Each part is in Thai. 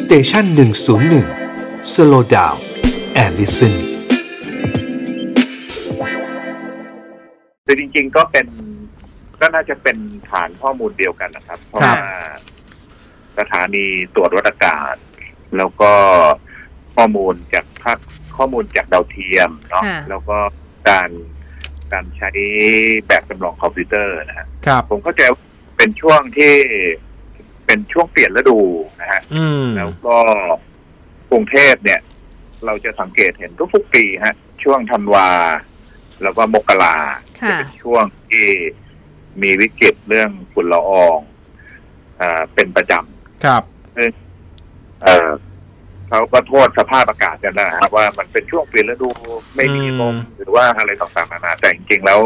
station หนึ่งศูนย์หนึ่ง slow down and listen คือจริงๆก็เป็นก็น่าจะเป็นฐานข้อมูลเดียวกันนะครับ เพราะครับว่าสถานีตรวจวัดอากาศ แล้วก็ข้อมูลจากภาพข้อมูลจากดาวเทียมเนาะค่ะแล้วก็การการใช้แบบจำลองคอมพิวเตอร์นะฮะครับผมเข้าใจว่าเป็นช่วงที่ เป็นช่วงเปลี่ยนฤดูนะฮะอืมแล้วก็กรุงเทพเนี่ย เราจะสังเกตเห็นทุกๆปีฮะ ช่วงธันวา แล้วก็มกราจะค่ะเป็นช่วงที่มีวิกฤตเรื่องฝุ่นละอองอ่าเป็นประจครับำซึ่งเอ่อเขาก็โทษสภาพอากาศกันนะครับว่ามันเป็นช่วงเปลี่ยนฤดูไม่มีลมหรือว่าอะไรต่างๆนานาแต่จริงๆแล้ว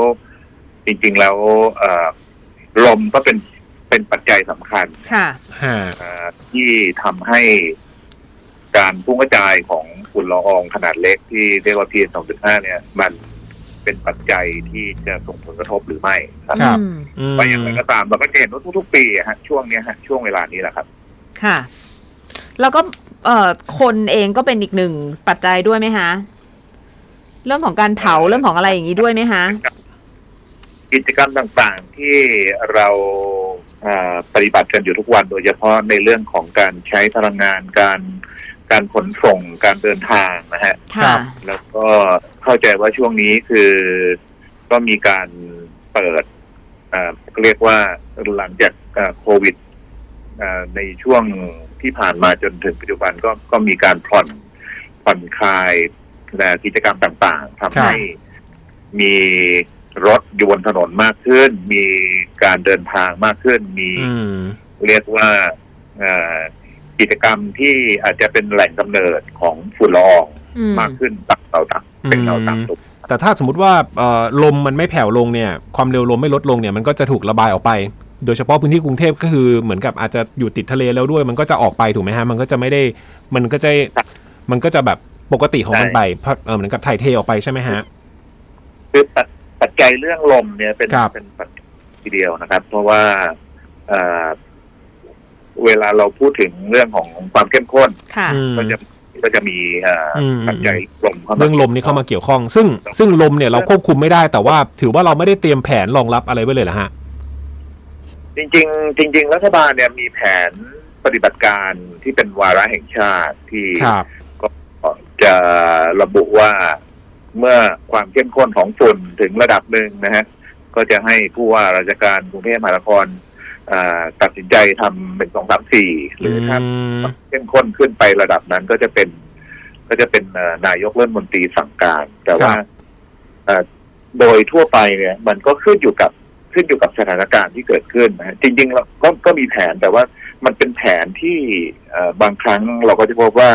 จริง ๆ แล้วเอ่อลมก็เป็น เป็นปัจจัยสำคัญค่ะ ฮะเอ่อที่ทำให้การพุ่งกระจายของฝุ่นละอองขนาดเล็กที่เรียกว่า PM 2.5 เนี่ย มันเป็นปัจจัยที่จะส่งผลกระทบหรือไม่ครับครับ อืมอืมเพราะอย่างไรก็ตามเราก็จะเห็นว่าทุกๆปีอะฮะช่วงเนี้ยฮะช่วงเวลานี้แหละครับ ค่ะ แล้วก็เอ่อคนเองก็เป็นอีกหนึ่งปัจจัยด้วยไหมคะเรื่องของการเผาเรื่องของอะไรอย่างนี้ด้วยไหมคะ กิจกรรมต่างๆที่เราเอ่อ ปฏิบัติกันอยู่ทุกวัน โดยเฉพาะในเรื่องของการใช้พลังงานการการขนส่งการเดินทางนะฮะค่ะแล้วก็เข้าใจว่าช่วงนี้คือก็มีการเปิดเอ่อเรียกว่าหลังจากเอ่อโควิดเอ่อในช่วงที่ผ่านมาจนถึงปัจจุบันก็ก็มีการผ่อนผ่อนคลายและกิจกรรมต่าง ๆทำให้มี รถอยู่บนถนนมากขึ้น มีการเดินทางมากขึ้น มีอืมเรียกว่าเอ่อกิจกรรมที่อาจจะเป็นแหล่งกำเนิดของฝุ่นละอองอืมมากขึ้นตับเตาตับเป็นเตาตับตุกแต่ถ้าสมมติว่าเอ่อลมมันไม่แผ่วลงเนี่ย ความเร็วลมไม่ลดลงเนี่ยมันก็จะถูกระบายออกไป โดยเฉพาะพื้นที่กรุงเทพก็คือเหมือนกับอาจจะอยู่ติดทะเลแล้วด้วย มันก็จะออกไปถูกไหมฮะมันก็จะไม่ได้มันก็จะมันก็จะแบบปกติของมันไปเพราะเออเหมือนกับถ่ายเทออกไปใช่ไหมฮะคือปัจ ปัจจัยเรื่องลมเนี่ยเป็นครับ เป็นปัจจัยทีเดียวนะครับ เพราะว่าเอ่อเวลาเราพูดถึงเรื่องของความเข้มข้น ค่ะ อืม ก็จะก็จะมีเอ่ออม ปัจจัยลมเข้ามา เรื่องลมนี่เข้ามาเกี่ยวข้อง ซึ่งซึ่งลมเนี่ยเราควบคุมไม่ได้แต่ว่า ถือว่าเราไม่ได้เตรียมแผนรองรับอะไรไว้เลยเหรอฮะ จริงๆจริง ๆ รัฐบาลเนี่ยมีแผนปฏิบัติการที่เป็นวาระแห่งชาติที่ครับ จะระบุว่า เมื่อความเข้มข้นของฝุ่นถึงระดับหนึ่งนะฮะก็จะให้ผู้ว่าราชการกรุงเทพมหานครอ่าตัดสินใจทำเป็นสองสามสี่หรือถ้ามเข้มข้นขึ้นไประดับนั้นก็จะเป็น ก็จะเป็นเอ่อนายกรัฐมนตรีสั่งการ แต่ว่าเอ่อโดยทั่วไปเนี่ย มันก็ขึ้นอยู่กับขึ้นอยู่กับสถานการณ์ที่เกิดขึ้นนะฮะจริงๆเราก็ก็มีแผนแต่ว่ามันเป็นแผนที่เอ่อบางครั้งเราก็จะพบว่า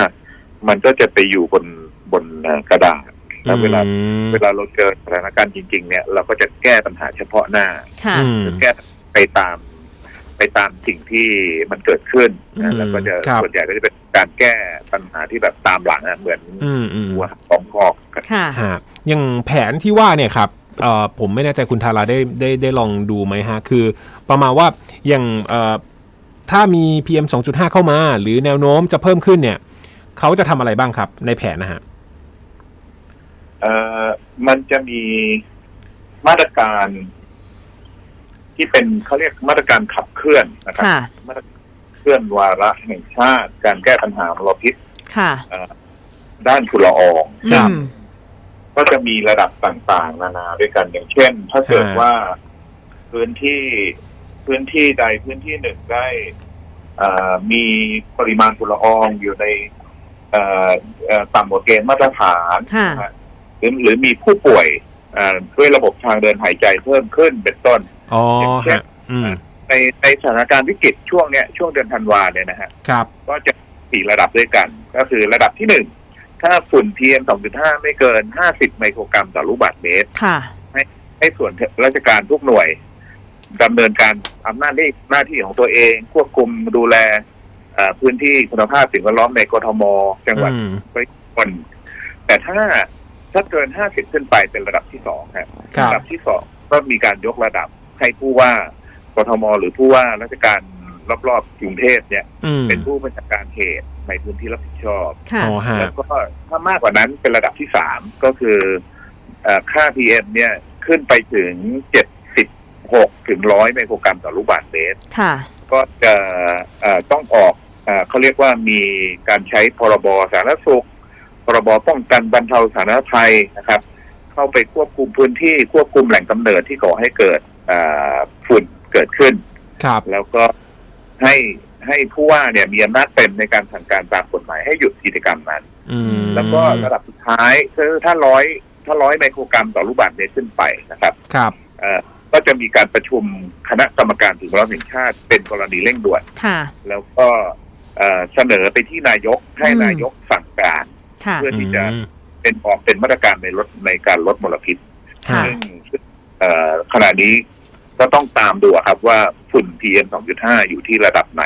มันก็จะไปอยู่บนบนเอ่อกระดาษ แล้วเวลาอืมเวลาเราเจอสถานการณ์จริง ๆ เนี่ยเราก็จะแก้ปัญหาเฉพาะหน้าค่ะอืมแก้ไปตาม ไปตามสิ่งที่มันเกิดขึ้นอืนะมแล้วก็จะครับส่วนใหญ่ก็จะเป็นการแก้ปัญหาที่แบบตามหลังอะเหมือนอืมอืมหัวของคอกค่ะฮะอย่างแผนที่ว่าเนี่ยครับเอ่อผมไม่แน่ใจคุณทาราได้ได้ได้ลองดูไหมฮะ คือ ประมาณว่าอย่างเอ่อถ้ามี PM 2.5 เข้ามา หรือแนวโน้มจะเพิ่มขึ้นเนี่ย เขาจะทำอะไรบ้างครับในแผนนะฮะ เอ่อมันจะมีมาตรการ ที่เป็นเขาเรียกมาตรการขับเคลื่อนนะครับค่ะ มาตรการเคลื่อนวาระแห่งชาติ การแก้ปัญหามลพิษค่ะด้านฝุ่นละอองครับอืม ก็จะมีระดับต่างๆ นานาด้วยกันอย่างเช่น ถ้าเกิดฮะว่าพื้นที่พื้นที่ใดพื้นที่หนึ่งได้อ่ามีปริมาณฝุ่นละอองอยู่ในเอ่อเอ่อต่ำกว่าเกณฑ์มาตรฐานค่ะ นะฮะห รือหรือมีผู้ป่วยอ่าด้วยระบบทางเดินหายใจเพิ่มขึ้นเป็นต้นอ๋ออย่างเช่นฮะอืมในในสถานการณ์วิกฤตช่วงเนี้ยช่วงเดือนธันวาเนี่ยนะฮะครับก็จะสี่ระดับด้วยกัน ก็คือระดับที่หนึ่งถ้าฝุ่น PM 2.5 ไม่เกิน 50 ไมโครกรัมต่อลูกบาศก์เมตรค่ะให้ส่วนราชการทุกหน่วยดำเนินการอำนาจหน้าหน้าที่ของตัวเอง ควบคุมดูแลเอ่อพื้นที่คุณภาพสิ่งแวดล้อมในกทม จังหวัดอืมปริมณฑลแต่ถ้า ถ้าเกิน50ขึ้นไปเป็นระดับที่สองฮะครับระดับที่สองก็มีการยกระดับให้ผู้ว่ากทมหรือผู้ว่าราชการรอบๆกรุงเทพเนี่ยอืมเป็นผู้บัญชาการเขตในพื้นที่รับผิดชอบค่ะอ๋อฮะแล้วก็ถ้ามากกว่านั้นเป็นระดับที่สามก็คือเออค่า PM เนี่ยขึ้นไปถึงเจ็ดสิบหกถึงร้อยไมโครกรัมต่อลูกบาศก์เมตรค่ะก็จะเอ่อต้องออกเออเขาเรียกว่ามีการใช้พรบสาธารณสุข พรบป้องกันบรรเทาสาธารณภัยนะครับ เข้าไปควบคุมพื้นที่ควบคุมแหล่งกำเนิดที่ก่อให้เกิดเอ่อฝุ่นเกิดขึ้นครับ แล้วก็ให้ให้ผู้ว่าเนี่ยมีอำนาจเต็มในการสั่งการตามกฎหมายให้หยุดกิจกรรมนั้นอืมแล้วก็ระดับสุดท้ายคือถ้าร้อยถ้าร้อยไมโครกรัมต่อลูกบาศก์เมตรขึ้นไปนะครับ ครับเอ่อก็จะมีการประชุมคณะกรรมการสิ่งแวดล้อมแห่งชาติเป็นกรณีเร่งด่วนค่ะแล้วก็เอ่อเสนอไปที่นายกให้อืมนายกสั่งการค่ะ เพื่อที่จะอืมเป็นออกเป็นมาตรการในลดในการลดมลพิษค่ะซึ่งซึ่งเอ่อขณะนี้ก็ต้องตามดูอะครับว่าฝุ่น PM 2.5 อยู่ที่ระดับไหน